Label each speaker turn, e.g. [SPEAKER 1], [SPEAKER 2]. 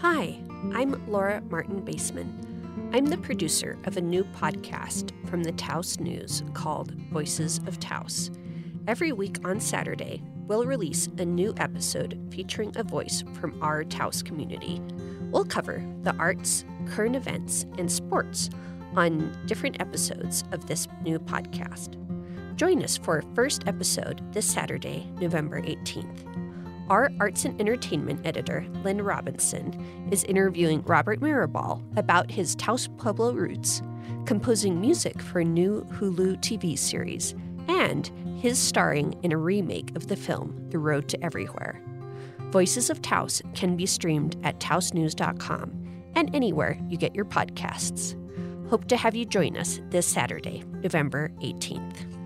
[SPEAKER 1] Hi, I'm Laura Martin Baseman. I'm the producer of a new podcast from the Taos News called Voices of Taos. Every week on Saturday, we'll release a new episode featuring a voice from our Taos community. We'll cover the arts, current events, and sports on different episodes of this new podcast. Join us for our first episode this Saturday, November 18th. Our arts and entertainment editor, Lynn Robinson, is interviewing Robert Mirabal about his Taos Pueblo roots, composing music for a new Hulu TV series, and his starring in a remake of the film The Road to Everywhere. Voices of Taos can be streamed at taosnews.com and anywhere you get your podcasts. Hope to have you join us this Saturday, November 18th.